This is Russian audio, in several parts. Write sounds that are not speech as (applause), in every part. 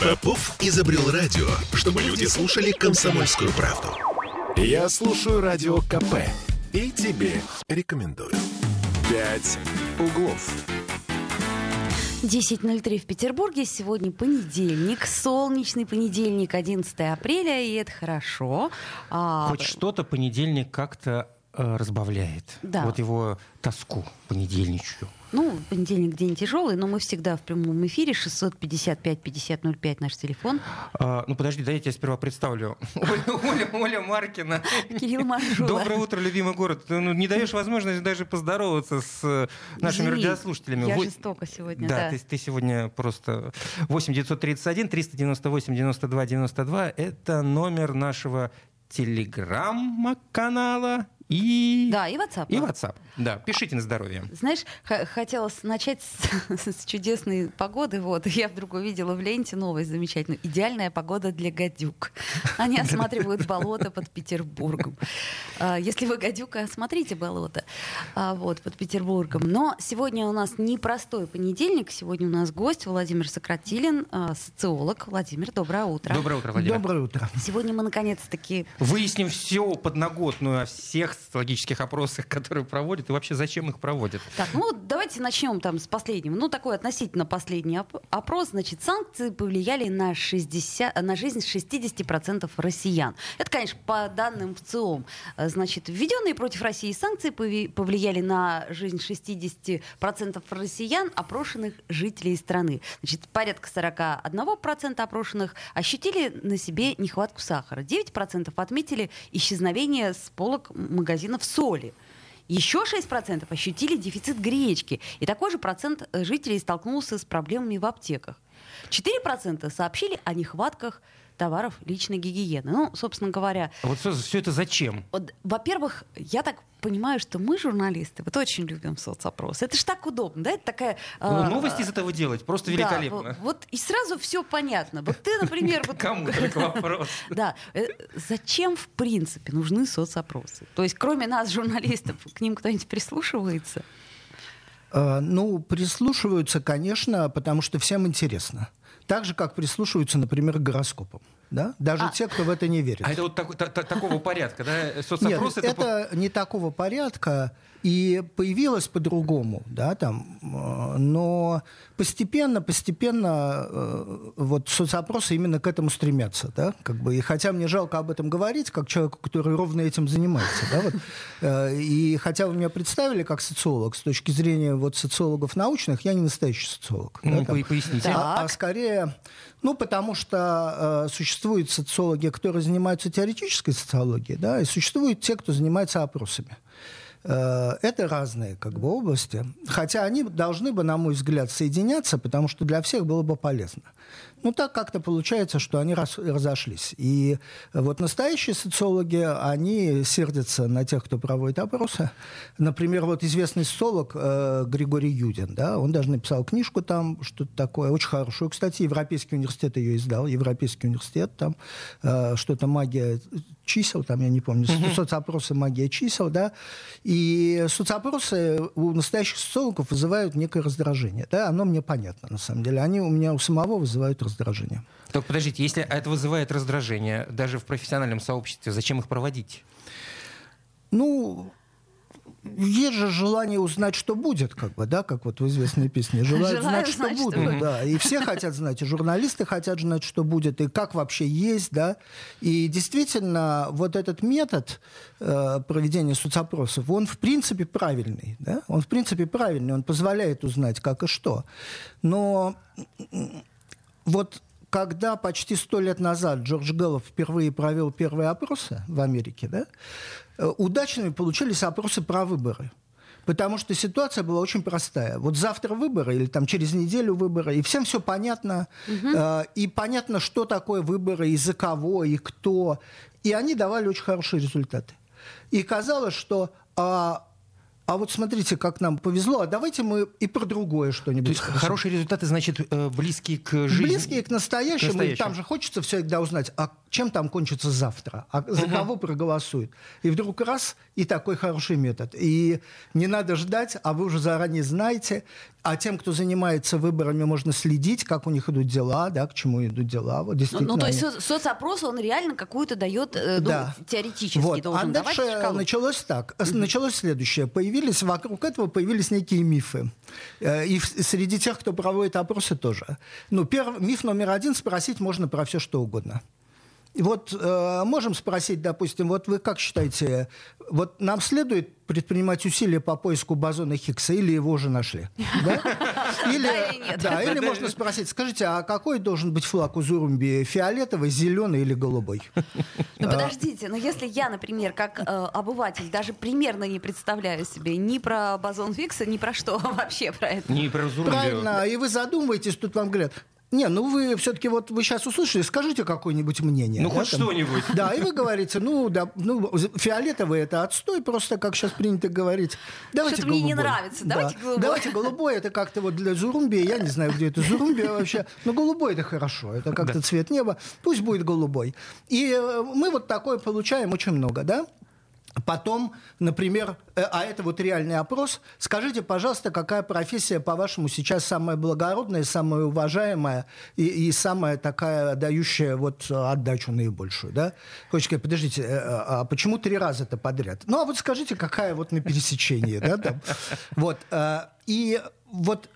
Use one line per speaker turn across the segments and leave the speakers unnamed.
Попов изобрел радио, чтобы люди слушали комсомольскую правду. Я слушаю радио КП и тебе рекомендую. «Пять углов».
10.03 в Петербурге. Сегодня понедельник, солнечный понедельник, 11 апреля, и это хорошо.
А... Хоть что-то понедельник как-то разбавляет. Да. Вот его тоску понедельничью.
Ну, понедельник день тяжелый, но мы всегда в прямом эфире. 655-5005 наш телефон.
А, ну, подожди, да я сперва представлю. Оля, Оля, Оля Маркина.
Кирилл Маржула.
Доброе утро, любимый город. Ты ну, не даешь возможность даже поздороваться с э, нашими Извини, радиослушателями.
Я Вы... жестоко сегодня, да.
Да, ты, ты сегодня просто... 8 931 398 92 92 это номер нашего телеграмма-канала и...
Да, и WhatsApp.
И WhatsApp. Да, пишите на здоровье.
Знаешь, хотела начать с, (laughs) с чудесной погоды. Вот, я вдруг увидела в ленте новость замечательную. Идеальная погода для гадюк. Они (laughs) осматривают болото под Петербургом. А, если вы гадюка, осмотрите болото а, вот, под Петербургом. Но сегодня у нас непростой понедельник. Сегодня у нас гость Владимир Сократилин, а, социолог. Владимир, доброе утро.
Доброе утро, Владимир.
Доброе утро.
Сегодня мы наконец-таки...
Выясним все подноготную о всех социологических опросах, (laughs) которые проводят, и вообще зачем их проводят.
Так, ну давайте начнем там с последнего. Ну, такой относительно последний опрос. Значит, санкции повлияли на, 60, на жизнь 60% россиян. Это, конечно, по данным в ЦИОМ. Значит, введенные против России санкции повлияли на жизнь 60% россиян, опрошенных жителей страны. Значит, порядка 41% опрошенных ощутили на себе нехватку сахара. 9% отметили исчезновение с полок магазинов соли. Еще 6% ощутили дефицит гречки. И такой же процент э, жителей столкнулся с проблемами в аптеках. 4% сообщили о нехватках товаров личной гигиены. Ну, собственно говоря...
А вот все, все это зачем?
Вот, во-первых, я так понимаю, что мы, журналисты, вот очень любим соцопрос. Это ж так удобно, да? Это такая...
Ну, а, новости из этого делать просто великолепно.
Да, вот, и сразу все понятно. Вот ты, например... Вот, (laughs)
Кому только вопрос. (laughs)
Да. Э, зачем, в принципе, нужны соцопросы? То есть, кроме нас, журналистов, к ним кто-нибудь прислушивается?
А, ну, прислушиваются, конечно, потому что всем интересно. Так же, как прислушиваются, например, к гороскопам. Да? Даже а, те, кто в это не верит.
А это вот так, та, такого порядка, да? Соцопрос
Нет, это, это не такого порядка. И появилось по-другому, да, там, э, но постепенно, постепенно э, вот соцопросы именно к этому стремятся, да, как бы, и хотя мне жалко об этом говорить, как человеку, который ровно этим занимается, да, вот, э, и хотя вы меня представили как социолог, с точки зрения вот социологов научных, я не настоящий социолог.
Ну, да, там, поясните.
А, а скорее, ну, потому что э, существуют социологи, которые занимаются теоретической социологией, да, и существуют те, кто занимается опросами. Э, это разные как бы, области. Хотя они должны бы, на мой взгляд, соединяться, потому что для всех было бы полезно. Ну, так как-то получается, что они раз, разошлись. И вот настоящие социологи, они сердятся на тех, кто проводит опросы. Например, вот известный социолог э, Григорий Юдин, да, он даже написал книжку там, что-то такое, очень хорошую. Кстати, Европейский университет ее издал, Европейский университет, там э, что-то магия чисел, там, я не помню, mm-hmm. соцопросы магия чисел, да, и соцопросы у настоящих социологов вызывают некое раздражение, да, оно мне понятно, на самом деле. Они у меня у самого вызывают раздражение.
Так, подождите, если это вызывает раздражение даже в профессиональном сообществе, зачем их проводить?
Ну, есть же желание узнать, что будет, как бы, да, как вот в известной песне. Желают знать, что знать, будет, что да. И все хотят знать, и журналисты хотят знать, что будет, и как вообще есть, да. И действительно, вот этот метод э, проведения соцопросов, он в принципе правильный, да. Он в принципе правильный, он позволяет узнать, как и что. Но вот когда почти сто лет назад Джордж Гэллоп впервые провел первые опросы в Америке, да, э, удачными получились опросы про выборы. Потому что ситуация была очень простая. Вот завтра выборы или там через неделю выборы, и всем все понятно. Угу. Э, и понятно, что такое выборы, и за кого, и кто. И они давали очень хорошие результаты. И казалось, что а, а вот смотрите, как нам повезло, а давайте мы и про другое что-нибудь. То есть
скажем. хорошие результаты, значит, э, близкие к жизни?
Близкие к настоящему, к настоящему. и там же хочется всегда узнать, а чем там кончится завтра, а за угу. кого проголосуют. И вдруг раз, и такой хороший метод. И не надо ждать, а вы уже заранее знаете. А тем, кто занимается выборами, можно следить, как у них идут дела, да, к чему идут дела. Вот,
действительно, ну, ну, то есть они... соцопрос, он реально какую-то дает, э, ну, да. теоретически вот. должен
а
давать
дальше шкалу. началось так. Mm-hmm. Началось следующее. Появились, вокруг этого появились некие мифы. Э, и среди тех, кто проводит опросы, тоже. Ну, первый, миф номер один – спросить можно про все, что угодно. Вот э, можем спросить, допустим, вот вы как считаете, вот нам следует предпринимать усилия по поиску бозона Хиггса или его уже нашли? Да? (laughs) Или, да, или, нет. да, или можно спросить, скажите, а какой должен быть флаг у Зурумби? Фиолетовый, зеленый или голубой?
Ну подождите, но если я, например, как э, обыватель, даже примерно не представляю себе ни про бозон Хиггса, ни про что (laughs) вообще про это.
Ни про Зурумби.
Правильно, и вы задумываетесь, тут вам говорят, не, ну вы все-таки вот вы сейчас услышали, скажите какое-нибудь мнение.
Ну да, хоть что-нибудь.
Да, и вы говорите, ну да, ну фиолетовый это отстой, просто как сейчас принято говорить.
Давайте Что-то мне не нравится, давайте да. голубой.
Давайте голубой, это как-то вот для Зурумбия, я не знаю, где это Зурумбия вообще, но голубой это хорошо, это как-то да. цвет неба, пусть будет голубой. И э, мы вот такое получаем очень много, да? Потом, например, э, а это вот реальный опрос. Скажите, пожалуйста, какая профессия, по-вашему, сейчас самая благородная, самая уважаемая и, и самая такая дающая вот отдачу наибольшую, да? Хочешь сказать, подождите, э, а почему три раза это подряд? Ну, а вот скажите, какая вот на пересечении, да, там? Вот. Э, и вот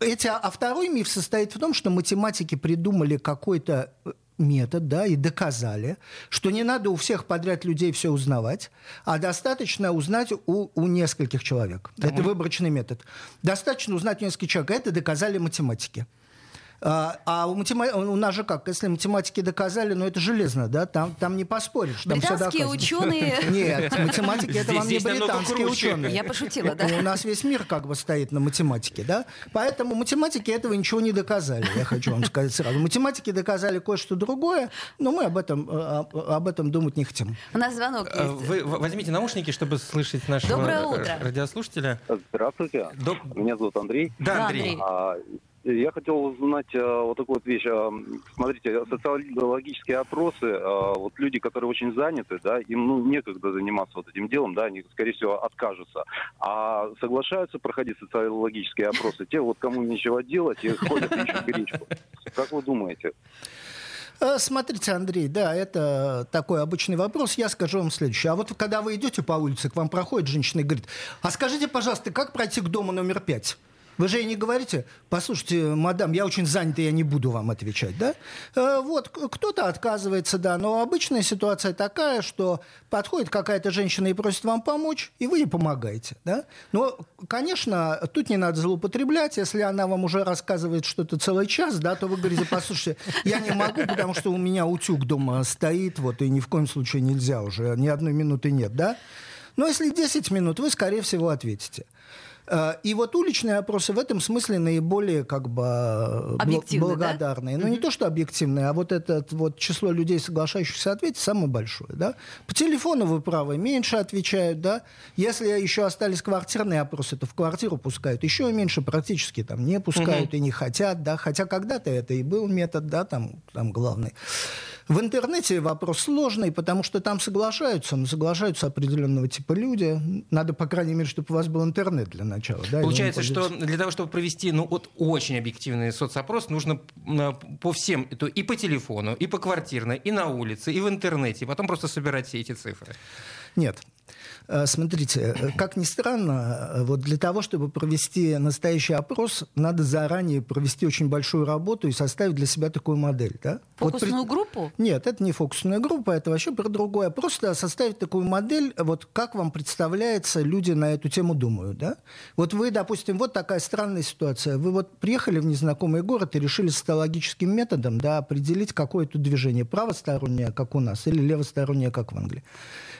эти, а второй миф состоит в том, что математики придумали какой-то метод, да, и доказали, что не надо у всех подряд людей все узнавать, а достаточно узнать у, у нескольких человек. Mm-hmm. Это выборочный метод. Достаточно узнать у нескольких человек. Это доказали математики. А, а у, матема... у нас же как, если математики доказали, ну это железно, да, там, там не поспоришь. Там
Британские ученые... (laughs)
Нет, математики это вам не британские ученые.
Я пошутила, да.
У нас весь мир как бы стоит на математике, да. Поэтому математики этого ничего не доказали, я хочу вам сказать сразу. Математики доказали кое-что другое, но мы об этом, э, об этом думать не хотим.
У нас звонок э, есть.
Вы возьмите наушники, чтобы слышать нашего
Доброе утро.
радиослушателя.
Здравствуйте. Меня зовут Андрей.
Да, Андрей.
Я хотел узнать э, вот такую вот вещь. Э, смотрите, социологические опросы, э, вот люди, которые очень заняты, да, им ну, некогда заниматься вот этим делом, да, они, скорее всего, откажутся. А соглашаются проходить социологические опросы те, вот кому нечего делать, и ходят ищут гречку. Как вы думаете?
Смотрите, Андрей, да, это такой обычный вопрос. Я скажу вам следующее. А вот когда вы идете по улице, к вам проходит женщина и говорит, а скажите, пожалуйста, как пройти к дому номер пять? Вы же ей не говорите, послушайте, мадам, я очень занят, и я не буду вам отвечать, да? Э, вот, кто-то отказывается, да, но обычная ситуация такая, что подходит какая-то женщина и просит вам помочь, и вы ей помогаете, да? Но, конечно, тут не надо злоупотреблять, если она вам уже рассказывает что-то целый час, да, то вы говорите, послушайте, я не могу, потому что у меня утюг дома стоит, вот, и ни в коем случае нельзя уже, ни одной минуты нет, да? Но если 10 минут, вы, скорее всего, ответите. Э, и вот уличные опросы в этом смысле наиболее как бы
э,
благодарные. Да? Ну, не то, что объективные, а вот это вот число людей, соглашающихся ответить, самое большое. Да? По телефону вы правы, меньше отвечают. Да? Если еще остались квартирные опросы, то в квартиру пускают еще меньше, практически там не пускают угу. и не хотят. Да? Хотя когда-то это и был метод, да, там, там главный. В интернете вопрос сложный, потому что там соглашаются, но соглашаются определенного типа люди. Надо, по крайней мере, чтобы у вас был интернет для начала. Да,
Получается, что для того, чтобы провести ну, вот, очень объективный соцопрос, нужно по всем, и по телефону, и по квартирной, и на улице, и в интернете, и потом просто собирать все эти цифры.
Нет. Э, смотрите, э, как ни странно, э, вот для того, чтобы провести настоящий опрос, надо заранее провести очень большую работу и составить для себя такую модель. Да?
Фокусную вот, группу?
Нет, это не фокусная группа, это вообще про другое. Просто составить такую модель, вот как вам представляется, люди на эту тему думают. Да? Вот вы, допустим, вот такая странная ситуация. Вы вот приехали в незнакомый город и решили социологическим методом да, определить, какое тут движение. Правостороннее, как у нас, или левостороннее, как в Англии.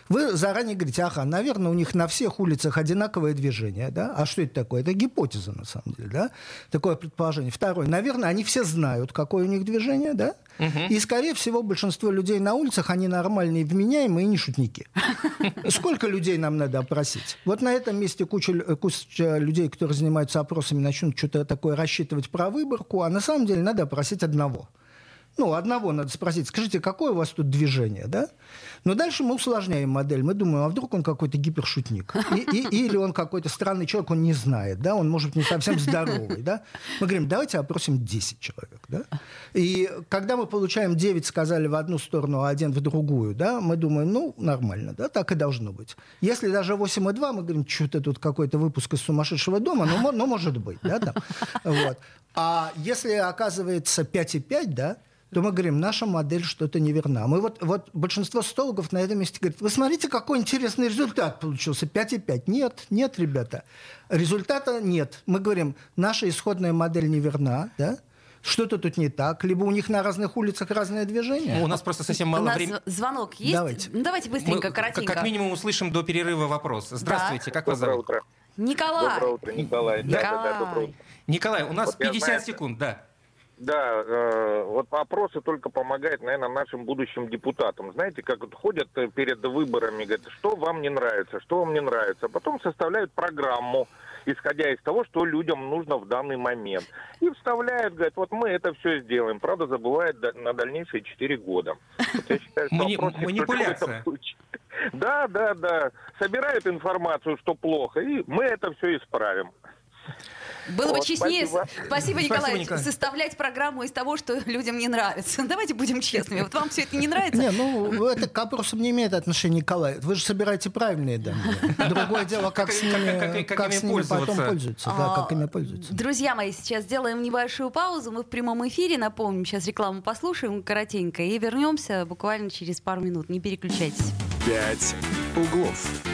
Вы заранее говорите, ага, наверное, у них на всех улицах одинаковое движение, да? А что это такое? Это гипотеза, на самом деле, да? Такое предположение. Второе, наверное, они все знают, какое у них движение, да? Угу. И, скорее всего, большинство людей на улицах, они нормальные, вменяемые и не шутники. (laughs) Сколько людей нам надо опросить? Вот на этом месте куча, куча людей, которые занимаются опросами, начнут что-то такое рассчитывать про выборку, а на самом деле надо опросить одного – Ну, одного надо спросить, скажите, какое у вас тут движение, да? Но дальше мы усложняем модель. Мы думаем, а вдруг он какой-то гипершутник? И, и, или он какой-то странный человек, он не знает, да? Он может не совсем здоровый, да? Мы говорим, давайте опросим 10 человек, да? И когда мы получаем 9, сказали в одну сторону, а один в другую, да, мы думаем, ну, нормально, да, так и должно быть. Если даже 8,2, мы говорим, что-то тут какой-то выпуск из сумасшедшего дома, ну, ну может быть, да, там. Вот. А если оказывается 5,5, да, то мы говорим, наша модель что-то неверна. Мы вот, вот большинство стологов на этом месте говорят, вы смотрите, какой интересный результат получился, 5,5. Нет, нет, ребята, результата нет. Мы говорим, наша исходная модель неверна, да, что-то тут не так, либо у них на разных улицах разное движение.
У нас просто совсем мало времени.
Звонок есть?
Давайте.
Ну, давайте быстренько,
Мы,
коротенько.
Как минимум услышим до перерыва вопрос. Здравствуйте, как вас
Доброе
зовут?
утро.
Николай.
Доброе утро, Николай. Да, да, да,
Николай.
доброе утро.
Николай, у нас
Вот я
50
знаю,
секунд, да.
Да, э, вот опросы только помогают, наверное, нашим будущим депутатам. Знаете, как вот ходят э, перед выборами, говорят, что вам не нравится, что вам не нравится. Потом составляют программу, исходя из того, что людям нужно в данный момент. И вставляют, говорят, вот мы это все сделаем. Правда, забывают на дальнейшие 4 года. Вот я считаю, что
Мани-
опросники
манипуляция.
Да, да, да. Собирают информацию, что плохо, и мы это все исправим.
Было бы
Вот,
честнее,
спасибо.
спасибо, Николай,
Спасибо, Николай.
составлять программу из того, что людям не нравится. (laughs) Давайте будем честными. Вот вам все это не нравится?
Не, ну это к опросам не имеет отношения, Николай. Вы же собираете правильные данные. Другое дело, как с ними,
как-
с ними потом
пользоваться.
пользуются. Да, как ими пользуются.
Друзья мои, сейчас сделаем небольшую паузу. Мы в прямом эфире, напомним, сейчас рекламу послушаем коротенько и вернемся буквально через пару минут. Не переключайтесь.
«Пять углов».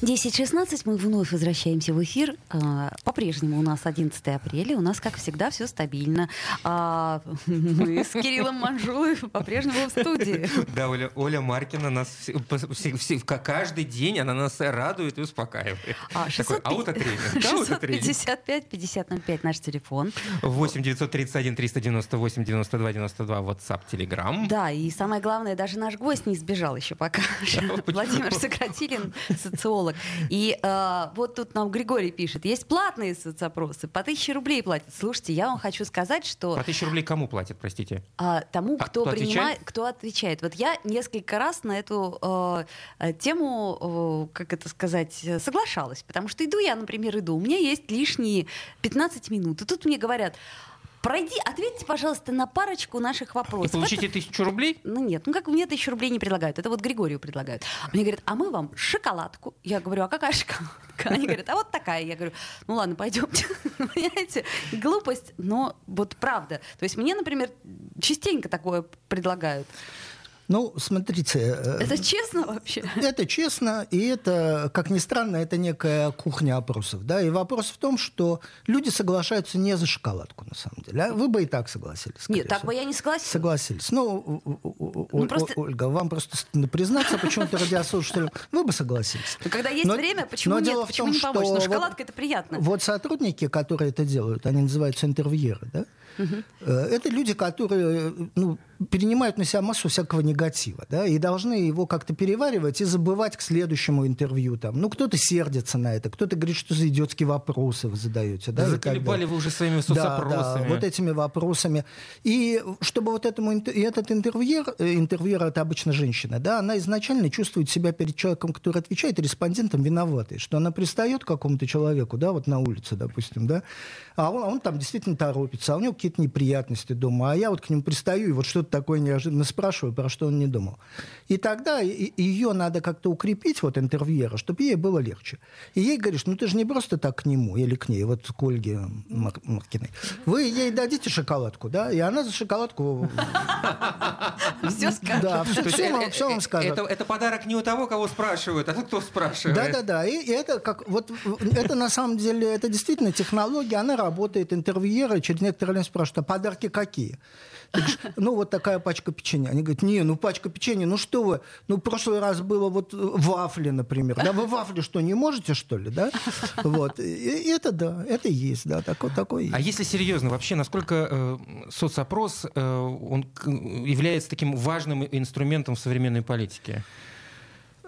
10.16 мы вновь возвращаемся в эфир. А, По-прежнему у нас 11 апреля. У нас, как всегда, все стабильно. А, Мы с Кириллом Манжуев по-прежнему в студии.
Да, Оля, Оля Маркина нас каждый день она нас радует и успокаивает.
А,
Такой
650
аутотренинг. аутотренинг.
655 5005 наш телефон.
8 931 398 92 92 WhatsApp, Telegram.
Да, и самое главное, даже наш гость не сбежал еще пока. Владимир Сократилин, социолог. И э, вот тут нам Григорий пишет, есть платные соцопросы, по тысяче рублей платят. Слушайте, я вам хочу сказать, что
По тысяче рублей кому платят, простите?
а, тому,
А
кто,
кто
принимает, кто отвечает. Вот я несколько раз на эту э, тему, э, как это сказать, соглашалась, потому что иду я, например, иду, у меня есть лишние 15 минут, и тут мне говорят. Пройди, ответьте, пожалуйста, на парочку наших
И
вопросов.
получите тысячу рублей?
Ну нет, ну как мне тысячу рублей не предлагают, это вот Григорию предлагают. Мне говорят, а мы вам шоколадку. Я говорю, а какая шоколадка? Они говорят, а вот такая. Я говорю, ну ладно, пойдемте. (laughs) Понимаете, глупость, но вот правда. То есть мне, например, частенько такое предлагают.
Ну, смотрите, э,
Это честно вообще?
это честно, и это, как ни странно, это некая кухня опросов. Да? И вопрос в том, что люди соглашаются не за шоколадку, на самом деле. А вы бы и так согласились.
Нет, так
всего.
бы я не согласилась.
Согласились. Ну, у-
Ну,
Оль-
просто-
Ольга, вам просто стыдно признаться, почему-то радиослушателям, вы бы согласились.
Но когда есть
Но-
время, почему
но
нет?
дело в
Почему
том,
не помочь?
что
Но
вот-
шоколадка это приятно.
Вот сотрудники, которые это делают, они называются интервьюеры, да? Э, Это люди, которые ну, перенимают на себя массу всякого негатива, да, и должны его как-то переваривать и забывать к следующему интервью. Там. Ну, кто-то сердится на это, кто-то говорит, что за идиотские вопросы вы задаете. Да,
Заколебали вы уже своими
Да,
соцопросами.
да, вот этими вопросами. И чтобы вот этому и этот интервьюер, э, интервьюер это обычно женщина, да, она изначально чувствует себя перед человеком, который отвечает, респондентом виноватой, что она пристает к какому-то человеку, да, вот на улице, допустим, да, а он, а он там действительно торопится, а у него какие-то неприятности дома, а я вот к нему пристаю и вот что-то такое неожиданно спрашиваю, про что он не думал. И тогда ее надо как-то укрепить, вот интервьюера, чтобы ей было легче. И ей говоришь, ну ты же не просто так к нему или к ней, вот к Ольге Мар- Маркиной. Вы ей дадите шоколадку, да, и она за шоколадку... (laughs)
Все скажет.
Да, все, вам,
э, э,
скажет.
Это, подарок не у того, кого спрашивают, а тот, кто спрашивает.
Да, да, да. И, и это как вот это на самом деле это действительно технология, она работает интервьюеры через некоторое время спрашивают, а подарки какие? говоришь, (laughs) ну, вот такая пачка печенья. Они говорят, не, ну, пачка печенья, ну, что вы, ну, в прошлый раз было вот вафли, например. Да, вы вафли что, не можете, что ли, да? (laughs) Вот. И это, да, это есть, да, такой, такой есть.
А если серьезно, вообще, насколько э, соцопрос, э, он является таким важным инструментом в современной политике?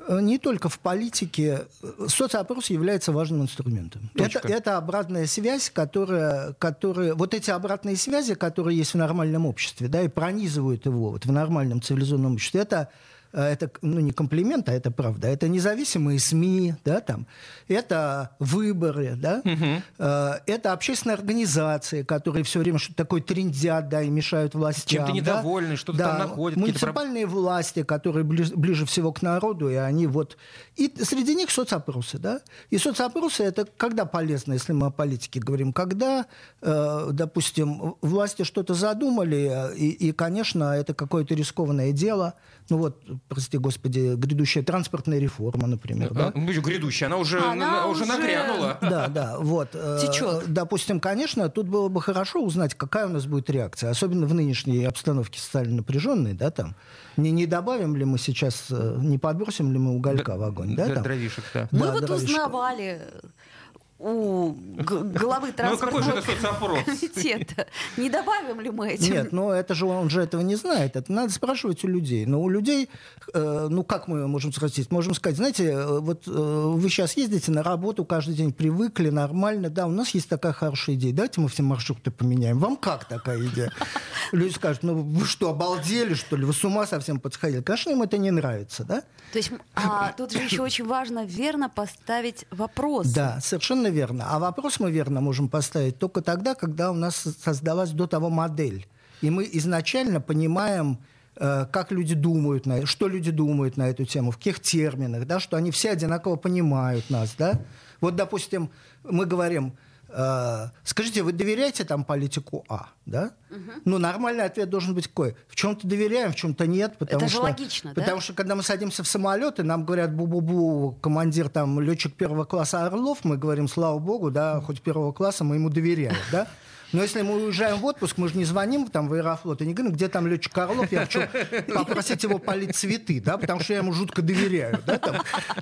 Э, не только в политике. Соцопрос является важным инструментом. Это, это обратная связь, которая, которая... Вот эти обратные связи, которые есть в нормальном обществе, да, и пронизывают его вот, в нормальном цивилизованном обществе, это Э, это ну, не комплимент, а это правда. Это независимые СМИ, да, там, это выборы, да, угу. это общественные организации, которые все время что-то такое трендят, да, и мешают властям.
Чем-то недовольны, да? что-то да. там находят.
Муниципальные власти, которые ближе, ближе всего к народу, и они вот... И среди них соцопросы, да. И соцопросы это когда полезно, если мы о политике говорим, когда, э, допустим, власти что-то задумали, и, и, конечно, это какое-то рискованное дело, ну вот, прости господи, грядущая транспортная реформа, например. Да?
Ну, грядущая, она уже, она уже, уже нагрянула. (laughs)
Да, да, вот. Э, Течет. Допустим, конечно, тут было бы хорошо узнать, какая у нас будет реакция, особенно в нынешней обстановке социально напряженной, да, там. Не, не добавим ли мы сейчас, э, не подбросим ли мы уголька в огонь, да?
Там? Дровишек, да.
Мы
да,
вот дровишек. узнавали у главы транспортного
ну,
комитета. Не добавим ли мы этим?
Нет, но это же он же этого не знает. Это надо спрашивать у людей. Но у людей, э, ну как мы можем спросить? Можем сказать, знаете, э, вот э, вы сейчас ездите на работу каждый день, привыкли, нормально, да, у нас есть такая хорошая идея, давайте мы все маршруты поменяем. Вам как такая идея? Люди скажут, ну вы что, обалдели, что ли? Вы с ума совсем подсходили? Конечно, им это не нравится, да?
То есть а, тут же еще очень важно верно поставить вопрос.
Да, совершенно верно. А вопрос мы верно можем поставить только тогда, когда у нас создалась до того модель. И мы изначально понимаем, э, как люди думают, на, что люди думают на эту тему, в каких терминах, да, что они все одинаково понимают нас. Да? Вот, допустим, мы говорим, скажите, вы доверяете там политику А? Да? Угу. Ну, нормальный ответ должен быть какой? В чем-то доверяем, в чем-то нет. Потому
Это
что,
же логично,
Потому
да?
что, когда мы садимся в самолет, и нам говорят, бу-бу-бу, командир, там, летчик первого класса Орлов, мы говорим, слава богу, да, хоть первого класса мы ему доверяем, да? Но если мы уезжаем в отпуск, мы же не звоним там в Аэрофлот и не говорим, где там летчик Орлов, я хочу попросить его полить цветы, да, потому что я ему жутко доверяю. Да, там.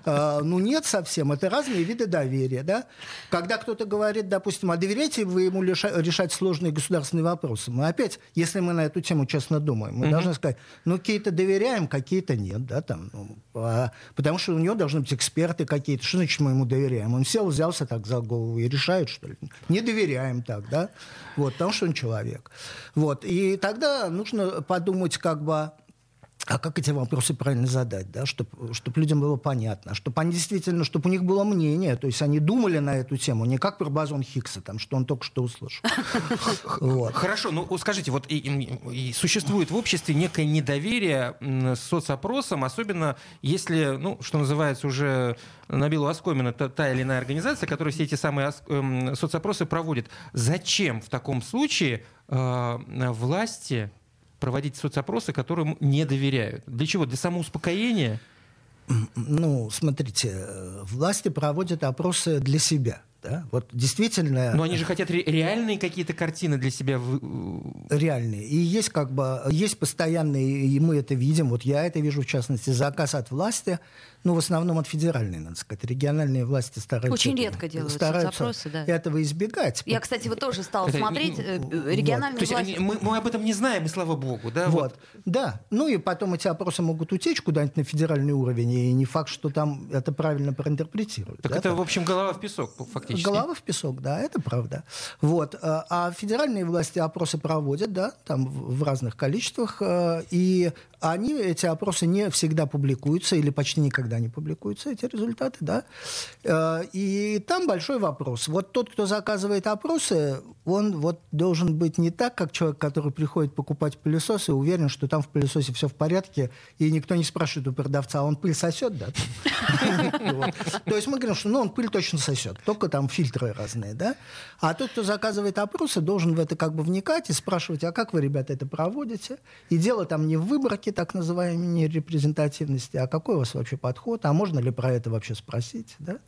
А, ну нет совсем, это разные виды доверия. Да? Когда кто-то говорит, допустим, а доверяете вы ему решать сложные государственные вопросы, мы опять, если мы на эту тему честно думаем, мы mm-hmm. должны сказать, ну какие-то доверяем, какие-то нет. Да, там, ну, а, потому что у него должны быть эксперты какие-то. Что значит мы ему доверяем? Он сел, взялся так за голову и решает, что ли? Не доверяем так, да? Вот, потому что он человек. Вот, и тогда нужно подумать, как бы, а как эти вопросы правильно задать, да, чтобы чтоб людям было понятно, чтобы они действительно, чтобы у них было мнение, то есть они думали на эту тему, не как про бозон Хиггса, там, что он только что услышал.
Хорошо, ну скажите, вот существует в обществе некое недоверие с соцопросом, особенно если, ну, что называется уже набилу оскомина та, та или иная организация, которая все эти самые эм, соцопросы проводит. Зачем в таком случае э, власти проводить соцопросы, которым не доверяют. Для чего? Для самоуспокоения?
Ну, смотрите, э, власти проводят опросы для себя. Да? Вот действительно...
Но они же хотят ре- реальные какие-то картины для себя...
Реальные. И есть как бы... Есть постоянные, и мы это видим, вот я это вижу в частности, заказ от власти, ну, в основном от федеральной, надо сказать. Региональные власти стараются...
Очень редко делают
стараются
запросы, да.
этого избегать.
Я, кстати, вот тоже стала это, смотреть э, региональные
вот. власти... мы, мы об этом не знаем, и слава богу, да?
Вот. вот. Да. Ну, и потом эти опросы могут утечь куда-нибудь на федеральный уровень, и не факт, что там это правильно проинтерпретируют.
Так
да,
это, так? в общем, голова в песок, фактически.
Голова в песок, да, это правда. Вот. Э, а федеральные власти опросы проводят, да, там в разных количествах, э, и они, эти опросы не всегда публикуются или почти никогда не публикуются, эти результаты, да. Э, и там большой вопрос. Вот тот, кто заказывает опросы, он вот должен быть не так, как человек, который приходит покупать пылесос и уверен, что там в пылесосе все в порядке, и никто не спрашивает у продавца, а он пыль сосет, да? То есть мы говорим, что ну, он пыль точно сосет, только там фильтры разные, да? А тот, кто заказывает опросы, должен в это как бы вникать и спрашивать, а как вы, ребята, это проводите? И дело там не в выборке так называемой репрезентативности, а какой у вас вообще подход, а можно ли про это вообще спросить, да?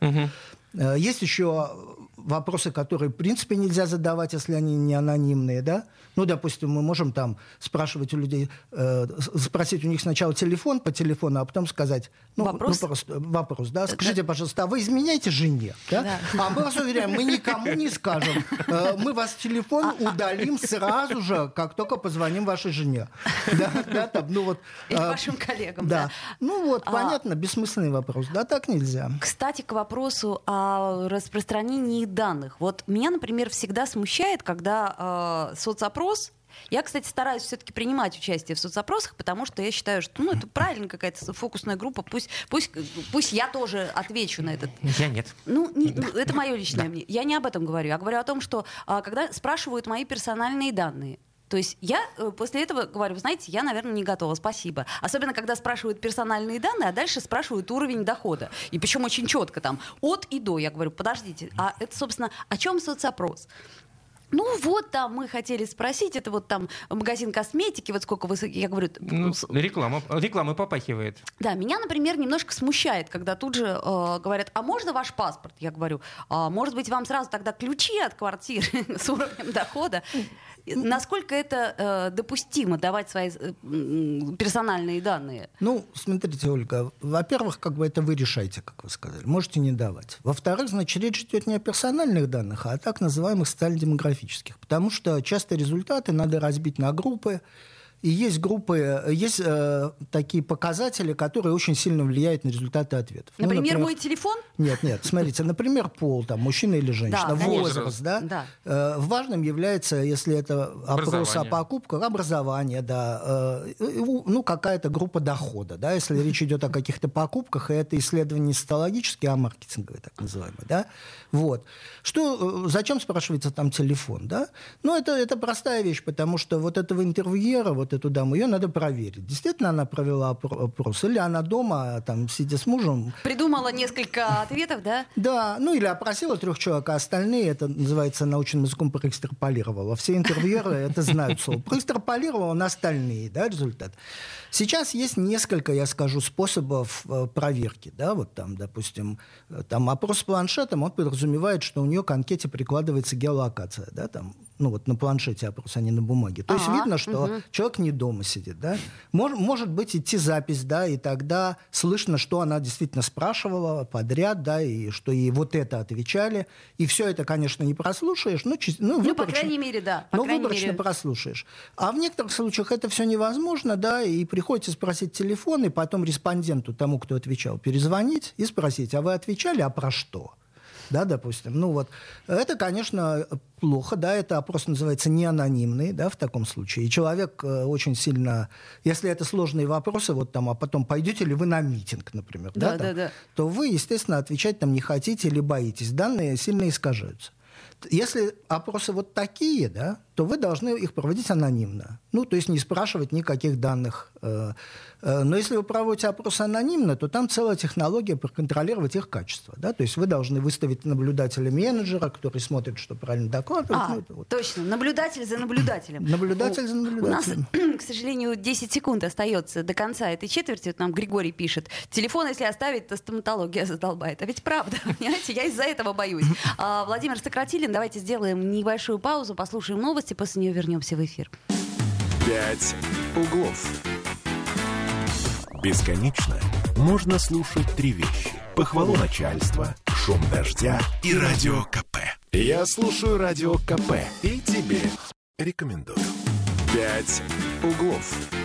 Э, есть еще вопросы, которые, в принципе, нельзя задавать, если они не анонимные, да? Ну, допустим, мы можем там спрашивать у людей, э, спросить у них сначала телефон по телефону, а потом сказать, ну, вопрос, ну, просто, вопрос да? Скажите, пожалуйста, а вы изменяете жене? Да? Да. А мы вас уверяем, мы никому не скажем. Э, мы вас телефон а, а. удалим сразу же, как только позвоним вашей жене.
Да, да, там, ну вот. И а, вашим коллегам. Да. да.
Ну вот, а, понятно, бессмысленный вопрос. Да, так нельзя.
Кстати, к вопросу о распространении данных. Вот меня, например, всегда смущает, когда э, соцопрос я, кстати, стараюсь все-таки принимать участие в соцопросах, потому что я считаю, что ну, это правильно какая-то фокусная группа. Пусть, пусть, пусть я тоже отвечу на этот.
Я нет.
Ну, не, ну это мое личное да. мнение. Я не об этом говорю. Я говорю о том, что а, когда спрашивают мои персональные данные, то есть я э, после этого говорю, знаете, я, наверное, не готова, спасибо. Особенно, когда спрашивают персональные данные, а дальше спрашивают уровень дохода. И причем очень четко там, от и до. Я говорю, подождите, а это, собственно, о чем соцопрос? Ну вот там мы хотели спросить, это вот там магазин косметики, вот сколько вы, я говорю...
Ну, реклама, реклама попахивает.
Да, меня, например, немножко смущает, когда тут же э, говорят, а можно ваш паспорт? Я говорю, а может быть вам сразу тогда ключи от квартиры (laughs) с уровнем дохода? Насколько это э, допустимо давать свои э, персональные данные?
Ну, смотрите, Ольга, во-первых, как бы это вы решаете, как вы сказали, можете не давать. Во-вторых, значит, речь идет не о персональных данных, а о так называемых социально-демографических, потому что часто результаты надо разбить на группы, и есть группы, есть э, такие показатели, которые очень сильно влияют на результаты ответов.
Например, ну, например мой телефон?
Нет, нет, смотрите, например, пол, там, мужчина или женщина, да, возраст, да? да. Э, важным является, если это опрос о покупках, образование, да, э, ну, какая-то группа дохода, да, если речь идет о каких-то покупках, и это исследование не социологические, а маркетинговые, так называемые, да, вот. Что, э, зачем спрашивается там телефон, да? Ну, это, это простая вещь, потому что вот этого интервьюера, вот эту даму, ее надо проверить. Действительно она провела опрос, или она дома, там, сидя с мужем...
Придумала несколько (laughs) ответов, да?
Да, ну или опросила трех человек, а остальные, это называется научным языком, проэкстраполировала. Все интервьюеры это знают слово. Проэкстраполировала на остальные, да, результат. Сейчас есть несколько, я скажу, способов э, проверки, да, вот там, допустим, э, там опрос с планшетом, он подразумевает, что у нее к анкете прикладывается геолокация, да, там ну вот на планшете опрос, а не на бумаге. То есть ага, видно, что угу. человек не дома сидит, да. Мож, может быть идти запись, да, и тогда слышно, что она действительно спрашивала подряд, да, и что ей вот это отвечали. И все это, конечно, не прослушаешь, но
ну, ну по крайней мере, да.
По но выборочно мере... прослушаешь. А в некоторых случаях это все невозможно, да, и приходится спросить телефон, и потом респонденту, тому, кто отвечал, перезвонить и спросить, а вы отвечали, а про что? да, допустим. Ну вот, это, конечно, плохо, да, это опрос называется неанонимный, да, в таком случае. И человек э, очень сильно, если это сложные вопросы, вот там, а потом пойдете ли вы на митинг, например, да, да, там, да, да. то вы, естественно, отвечать там не хотите или боитесь. Данные сильно искажаются. Если опросы вот такие, да, то вы должны их проводить анонимно. Ну, то есть не спрашивать никаких данных. Э, э, но если вы проводите опрос анонимно, то там целая технология проконтролировать их качество. Да? То есть вы должны выставить наблюдателя-менеджера, который смотрит, что правильно докладывает.
А, ну, вот. точно. Наблюдатель за наблюдателем. (coughs)
Наблюдатель за наблюдателем.
У нас, (clears throat) к сожалению, 10 секунд остается до конца этой четверти. Вот нам Григорий пишет. Телефон, если оставить, то стоматология задолбает. А ведь правда, (laughs) понимаете, я из-за этого боюсь. А, Владимир Сократилин, давайте сделаем небольшую паузу, послушаем новости, после нее вернемся в эфир.
«Пять углов». Бесконечно можно слушать три вещи. Похвалу начальства, шум дождя и радио КП. Я слушаю радио КП и тебе рекомендую. «Пять углов».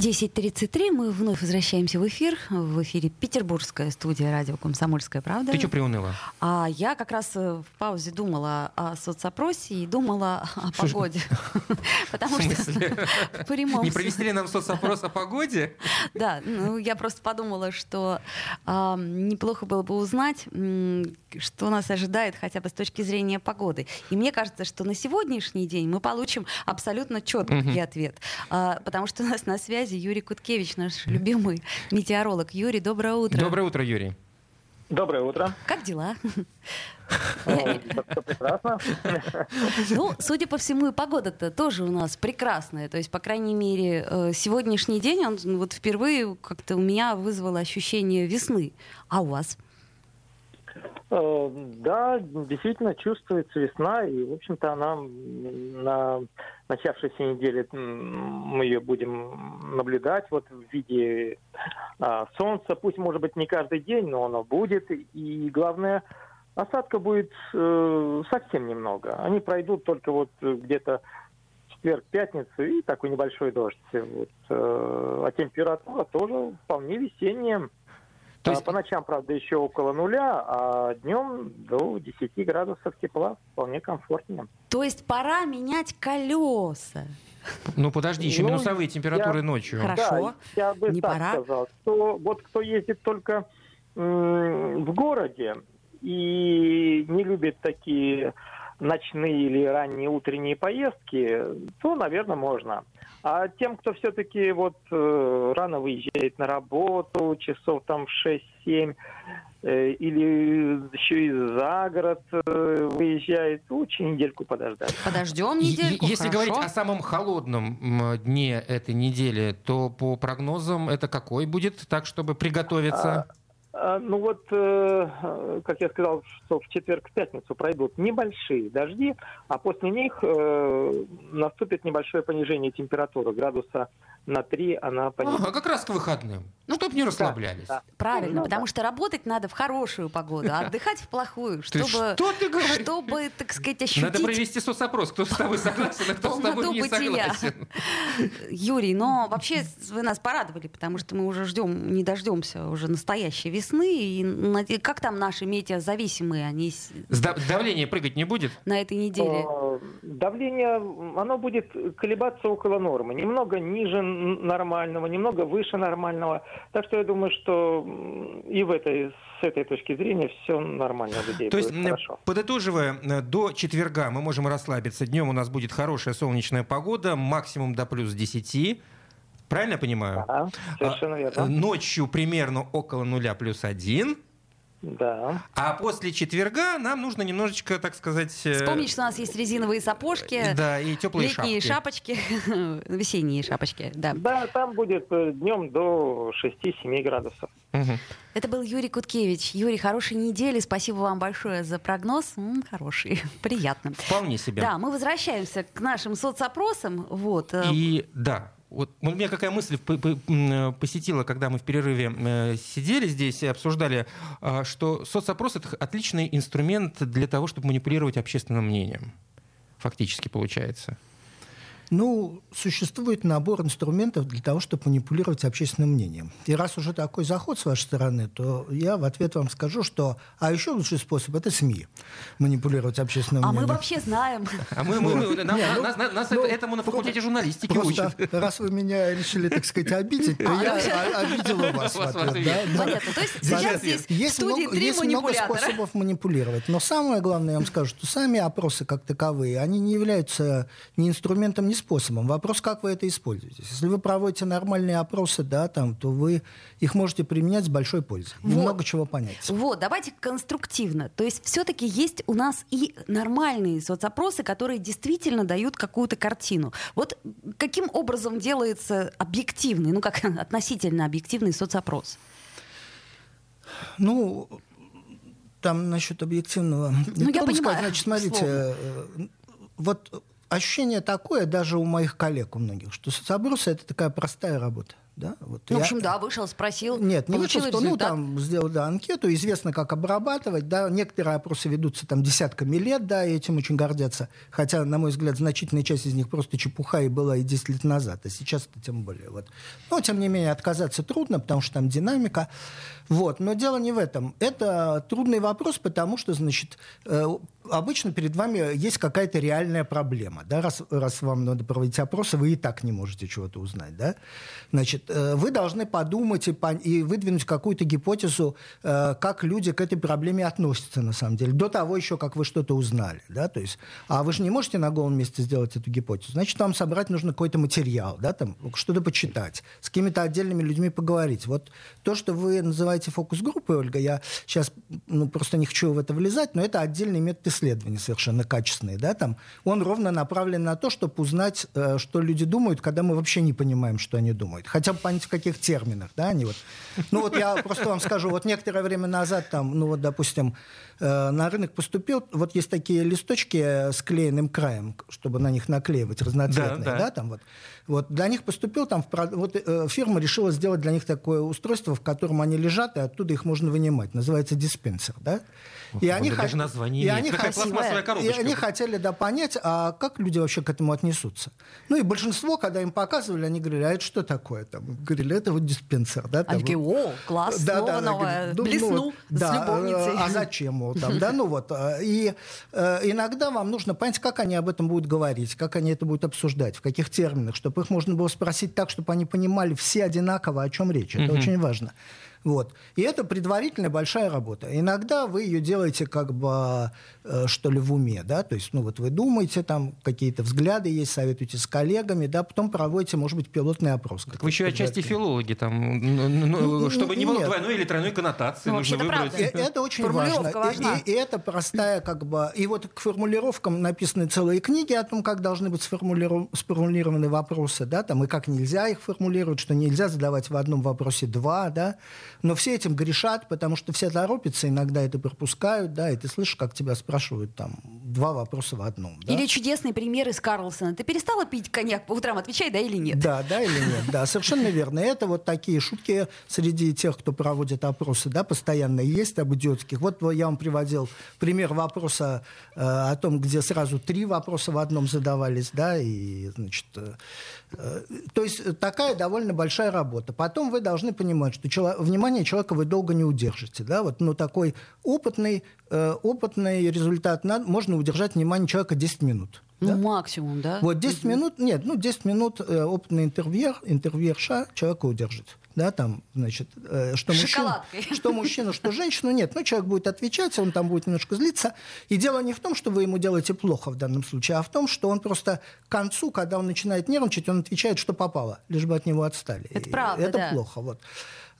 10.33, мы вновь возвращаемся в эфир. В эфире Петербургская студия радио «Комсомольская правда».
Ты что приуныла?
А я как раз э, в паузе думала о соцопросе и думала о погоде. (laughs)
Потому что (laughs) Не провести нам соцопрос о погоде?
Да, ну я просто подумала, что неплохо было бы узнать, что нас ожидает хотя бы с точки зрения погоды. И мне кажется, что на сегодняшний день мы получим абсолютно четкий ответ. А, потому что у нас на связи связи Юрий Куткевич, наш любимый метеоролог. Юрий, доброе утро.
Доброе утро, Юрий.
Доброе утро.
Как дела?
Прекрасно.
Ну, судя по всему, и погода-то тоже у нас прекрасная. То есть, по крайней мере, э, сегодняшний день, он вот впервые как-то у меня вызвал ощущение весны. А у вас?
Э, да, действительно чувствуется весна, и, в общем-то, она на начавшейся неделе мы ее будем наблюдать вот в виде а, солнца. Пусть, может быть, не каждый день, но оно будет. И главное, осадка будет э, совсем немного. Они пройдут только вот где-то четверг, пятницу и такой небольшой дождь. Вот. Э, а температура тоже вполне весенняя. То есть... По ночам, правда, еще около нуля, а днем до 10 градусов тепла вполне комфортнее.
То есть пора менять колеса.
Ну подожди, еще ну, минусовые температуры
я,
ночью.
Хорошо.
Да, я бы
Не
так
пора.
сказал. Что, вот кто ездит только м- в городе и не любит такие ночные или ранние утренние поездки, то, наверное, можно. А тем, кто все-таки вот э, рано выезжает на работу, часов там 6-7, э, или еще и за город э, выезжает, лучше недельку подождать.
Подождем недельку,
Если
хорошо.
говорить о самом холодном м, дне этой недели, то по прогнозам это какой будет, так чтобы приготовиться?
А, Ну вот, э, как я сказал, что в четверг, в пятницу пройдут небольшие дожди, а после них э, наступит небольшое понижение температуры градуса на 3 она понизится.
Ага, как раз к выходным. Ну, чтобы не расслаблялись.
Да.
Правильно,
Ну,
потому
да.
что работать надо в хорошую погоду, а отдыхать в плохую, (laughs)
Ты
чтобы,
что ты говоришь?
чтобы, так сказать, ощутить
Надо провести соцопрос, кто с тобой согласен, а кто с тобой не согласен. (laughs)
Юрий, но вообще вы нас порадовали, потому что мы уже ждем, не дождемся уже настоящей весны. И как там наши метеозависимые, они
да- Давление прыгать не будет?
на этой неделе?
Э, Давление, оно будет колебаться около нормы. Немного ниже нормального, немного выше нормального. Так что я думаю, что и в этой, с этой точки зрения все нормально людей
То есть,
будет
м,
хорошо.
подытоживая, э, до четверга мы можем расслабиться. Днем у нас будет хорошая солнечная погода, максимум до плюс 10. Правильно я понимаю?
Да, совершенно
А,
верно.
Ночью примерно около нуля плюс один.
Да.
А после четверга нам нужно немножечко, так сказать... э,
Вспомнить, что у нас есть резиновые сапожки,
Да, и теплые
летние
шапки.
шапочки, (laughs) весенние шапочки, да.
Да, там будет днем до 6-7 градусов.
Это был Юрий Куткевич. Юрий, хорошей недели. Спасибо вам большое за прогноз. М, хороший, (laughs) приятно.
Вполне себе.
Да, мы возвращаемся к нашим соцопросам. Вот. э,
И да, вот у меня какая мысль м, посетила, когда мы в перерыве э, сидели здесь и обсуждали, а, что соцопрос это отличный инструмент для того, чтобы манипулировать общественным мнением. Фактически получается.
Ну, существует набор инструментов для того, чтобы манипулировать общественным мнением. И раз уже такой заход с вашей стороны, то я в ответ вам скажу, что... А еще лучший способ – это СМИ манипулировать общественным
А мы
мнением.
вообще знаем.
А мы, мы- мы- нам-
Не, ну,
нас, нас- нас
ну,
это- этому на факультете журналистики
Просто
учат.
раз вы меня решили, так сказать, обидеть, то я обидела вас в ответ.
Понятно. То есть сейчас здесь в
есть
студии
много, есть способов манипулировать. Но самое главное, я вам скажу, что сами опросы как таковые, они не являются ни инструментом, ни способом. Вопрос, как вы это используете. Если вы проводите нормальные опросы, да, там, то вы их можете применять с большой пользой.
Вот.
много чего понять.
Вот, давайте конструктивно. То есть все-таки есть у нас и нормальные соцопросы, которые действительно дают какую-то картину. Вот каким образом делается объективный, ну как (laughs) относительно объективный соцопрос?
Ну, там насчет объективного.
Ну, я понимаю,
сказать. Значит, смотрите,
условно.
э, вот ощущение такое даже у моих коллег, у многих, что соцопросы это такая простая работа. Да? Вот
Ну, в
я-
общем, да, вышел, спросил,
Нет, не вышел, что, ну, там сделал да, анкету, известно, как обрабатывать, да, некоторые опросы ведутся там десятками лет, да, и этим очень гордятся, хотя, на мой взгляд, значительная часть из них просто чепуха и была и 10 лет назад, а сейчас это тем более, вот. Но, тем не менее, отказаться трудно, потому что там динамика, вот, но дело не в этом, это трудный вопрос, потому что, значит, э, обычно перед вами есть какая-то реальная проблема, да, раз, раз вам надо проводить опросы, вы и так не можете чего-то узнать, да, значит, э, вы должны подумать и, и выдвинуть какую-то гипотезу, э, как люди к этой проблеме относятся, на самом деле, до того еще, как вы что-то узнали, да, то есть, а вы же не можете на голом месте сделать эту гипотезу, значит, вам собрать нужно какой-то материал, да, там, что-то почитать, с какими-то отдельными людьми поговорить. Вот то, что вы называете фокус-группой, Ольга, я сейчас ну, просто не хочу в это влезать, но это отдельный метод исследования совершенно качественные, да, там, он ровно направлен на то, чтобы узнать, э, что люди думают, когда мы вообще не понимаем, что они думают. Хотя бы понять, в каких терминах, да, они вот. Ну вот я просто вам скажу, вот некоторое время назад там, ну вот, допустим, э, на рынок поступил, вот есть такие листочки с клеенным краем, чтобы на них наклеивать разноцветные, да, да. да там вот. Вот для них поступил там, в, вот э, фирма решила сделать для них такое устройство, в котором они лежат, и оттуда их можно вынимать. Называется диспенсер, да?
И они, даже название и они,
хотели, и они хотели да, понять, а как люди вообще к этому отнесутся. Ну и большинство, когда им показывали, они говорили, а это что такое? Там, говорили, это вот диспенсер. Да, там,
они такие, о, класс, да, да, новое, да, блесну ну, с да, любовницей.
А зачем его там? Да, ну вот. Э, и э, иногда вам нужно понять, как они об этом будут говорить, как они это будут обсуждать, в каких терминах, чтобы их можно было спросить так, чтобы они понимали все одинаково, о чем речь. Это очень важно. Вот. И это предварительная большая работа. Иногда вы ее делаете как бы, э, что ли, в уме, да, то есть, ну, вот вы думаете, там какие-то взгляды есть, советуете с коллегами, да, потом проводите, может быть, пилотный опрос.
Так вы еще отчасти филологи, там, ну, ну, ну чтобы не было двойной или тройной коннотации, ну, нужно выбрать.
Это, это очень важно. важна. И, и это простая, как бы, и вот к формулировкам написаны целые книги о том, как должны быть сформулированы вопросы, да, там, и как нельзя их формулировать, что нельзя задавать в одном вопросе два, да, но все этим грешат, потому что все торопятся, иногда это пропускают, да, и ты слышишь, как тебя спрашивают там два вопроса в одном. Да?
Или чудесный пример из Карлсона. Ты перестала пить коньяк по утрам? Отвечай, да или нет?
Да, да или нет, да, совершенно верно. Это вот такие шутки среди тех, кто проводит опросы, да, постоянно есть об идиотских. Вот я вам приводил пример вопроса э, о том, где сразу три вопроса в одном задавались, да, и, значит, э, э то есть такая довольно большая работа. Потом вы должны понимать, что человек, внимание человека вы долго не удержите. Да? Вот, ну, такой опытный, э, опытный результат надо, можно удержать внимание человека 10 минут.
Ну, да? максимум, да?
Вот 10 угу. минут, нет, ну, 10 минут э, опытный интервьюер, интервьюерша человека удержит. Да, там, значит, э, что, мужчина, что мужчину, что женщину, нет. Ну, человек будет отвечать, он там будет немножко злиться. И дело не в том, что вы ему делаете плохо в данном случае, а в том, что он просто к концу, когда он начинает нервничать, он отвечает, что попало, лишь бы от него отстали.
Это правда,
Это
да.
плохо, вот.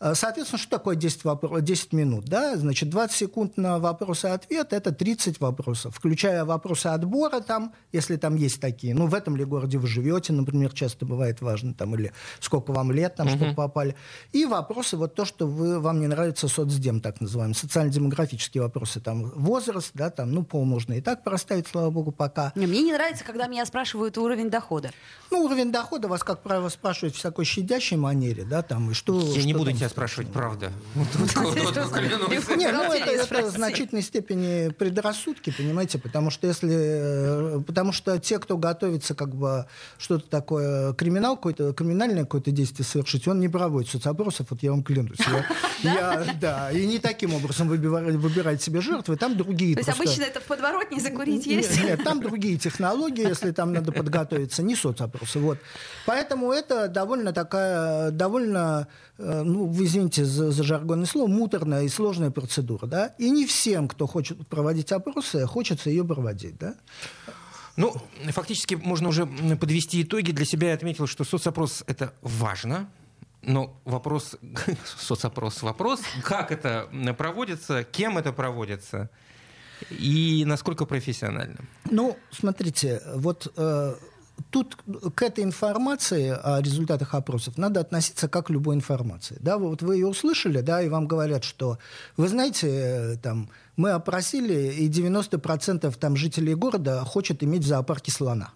Э, соответственно, что такое 10, вопрос, 10 минут? Да? Значит, 20 секунд на вопросы и ответ – это 30 вопросов, включая вопросы отбора, там, если там есть такие. Ну, в этом ли городе вы живете, например, часто бывает важно, там, или сколько вам лет, там, чтобы попали. И вопросы, вот то, что вы, вам не нравится соцдем, так называемый, социально-демографические вопросы, там, возраст, да, там, ну, пол можно и так проставить, слава богу, пока.
Не, мне не нравится, когда меня спрашивают уровень дохода.
Ну, уровень дохода вас, как правило, спрашивают в такой щадящей манере, да, там, и что...
Я
что
не буду
там,
тебя спрашивать, правда.
Нет, ну это в значительной степени предрассудки, понимаете, потому что если... Э, потому что те, кто готовится как бы что-то такое, криминал какой-то, криминальное какое-то действие совершить, он не проводит соцопросов, вот я вам клянусь. Я, (laughs) да, и не таким образом выбирать себе жертвы, там другие.
То есть обычно это в подворотне закурить есть?
Нет, там другие технологии, если там надо подготовиться, не соцопросы. Вот. Поэтому это довольно такая, довольно, ну, вы извините за, за жаргонное слово, муторная и сложная процедура. Да? И не всем, кто хочет проводить опросы, хочется ее проводить. Да?
Ну, фактически можно уже подвести итоги. Для себя я отметил, что соцопрос – это важно, но вопрос, (laughs) соцопрос вопрос, как это проводится, кем это проводится и насколько профессионально?
Ну, смотрите, вот э, тут к этой информации о результатах опросов надо относиться как к любой информации. Да, вот вы ее услышали, да, и вам говорят, что, вы знаете, э, там, мы опросили, и 90% там, жителей города хочет иметь в зоопарке слона.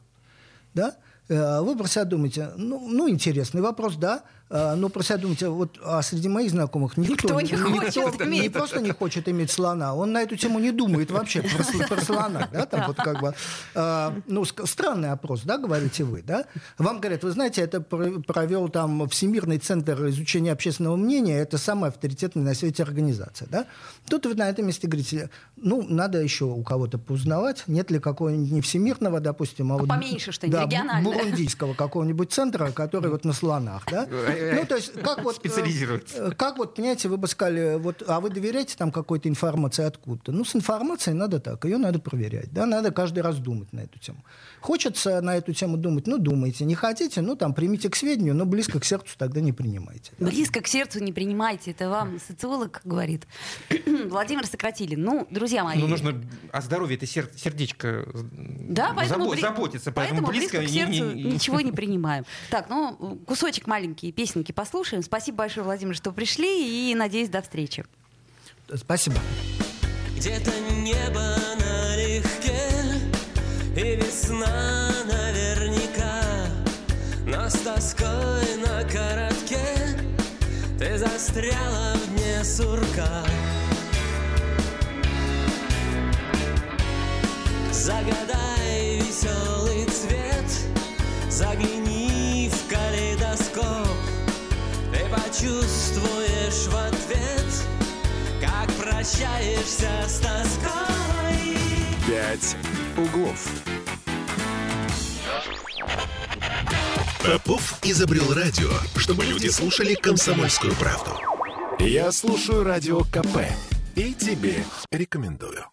Да? Э, вы про себя думаете, ну, ну, интересный вопрос, да, а, но про себя думаете, вот а среди моих знакомых никто,
никто не, никто,
хочет не просто не хочет иметь слона, он на эту тему не думает вообще про, про слона, да, там вот как бы, э, ну, странный опрос, да, говорите вы, да, вам говорят, вы знаете, это провел там Всемирный центр изучения общественного мнения, это самая авторитетная на свете организация, да, тут вы на этом месте говорите, ну, надо еще у кого-то поузнавать, нет ли какого-нибудь не всемирного, допустим,
а, а вот... Поменьше что-нибудь, да, регионального.
бурундийского какого-нибудь центра, который вот на слонах, да? Ну, то есть, как вот...
Специализируется.
Как вот, понимаете, вы бы сказали, вот, а вы доверяете там какой-то информации откуда-то? Ну, с информацией надо так, ее надо проверять, да, надо каждый раз думать на эту тему. Хочется на эту тему думать, ну, думайте. Не хотите, ну, там, примите к сведению, но близко к сердцу тогда не принимайте.
Да? Близко к сердцу не принимайте, это вам социолог говорит. (clears throat) Владимир Сократилин. Ну, друзья мои.
Ну, нужно о здоровье это сер- сердечко
да, поэтому,
забо- заботиться, поэтому,
поэтому
близко,
близко к сердцу
не, не...
ничего не (laughs) принимаем. Так, ну, кусочек маленькие песенки послушаем. Спасибо большое, Владимир, что пришли, и надеюсь, до встречи.
Спасибо.
Где-то небо налегке, и весна наверняка, но с тоской на коротке ты застряла в дне сурка. Загадай ты почувствуешь в ответ, как прощаешься с тоской.
«Пять углов». Попов изобрел радио, чтобы люди слушали комсомольскую правду. Я слушаю радио КП и тебе рекомендую.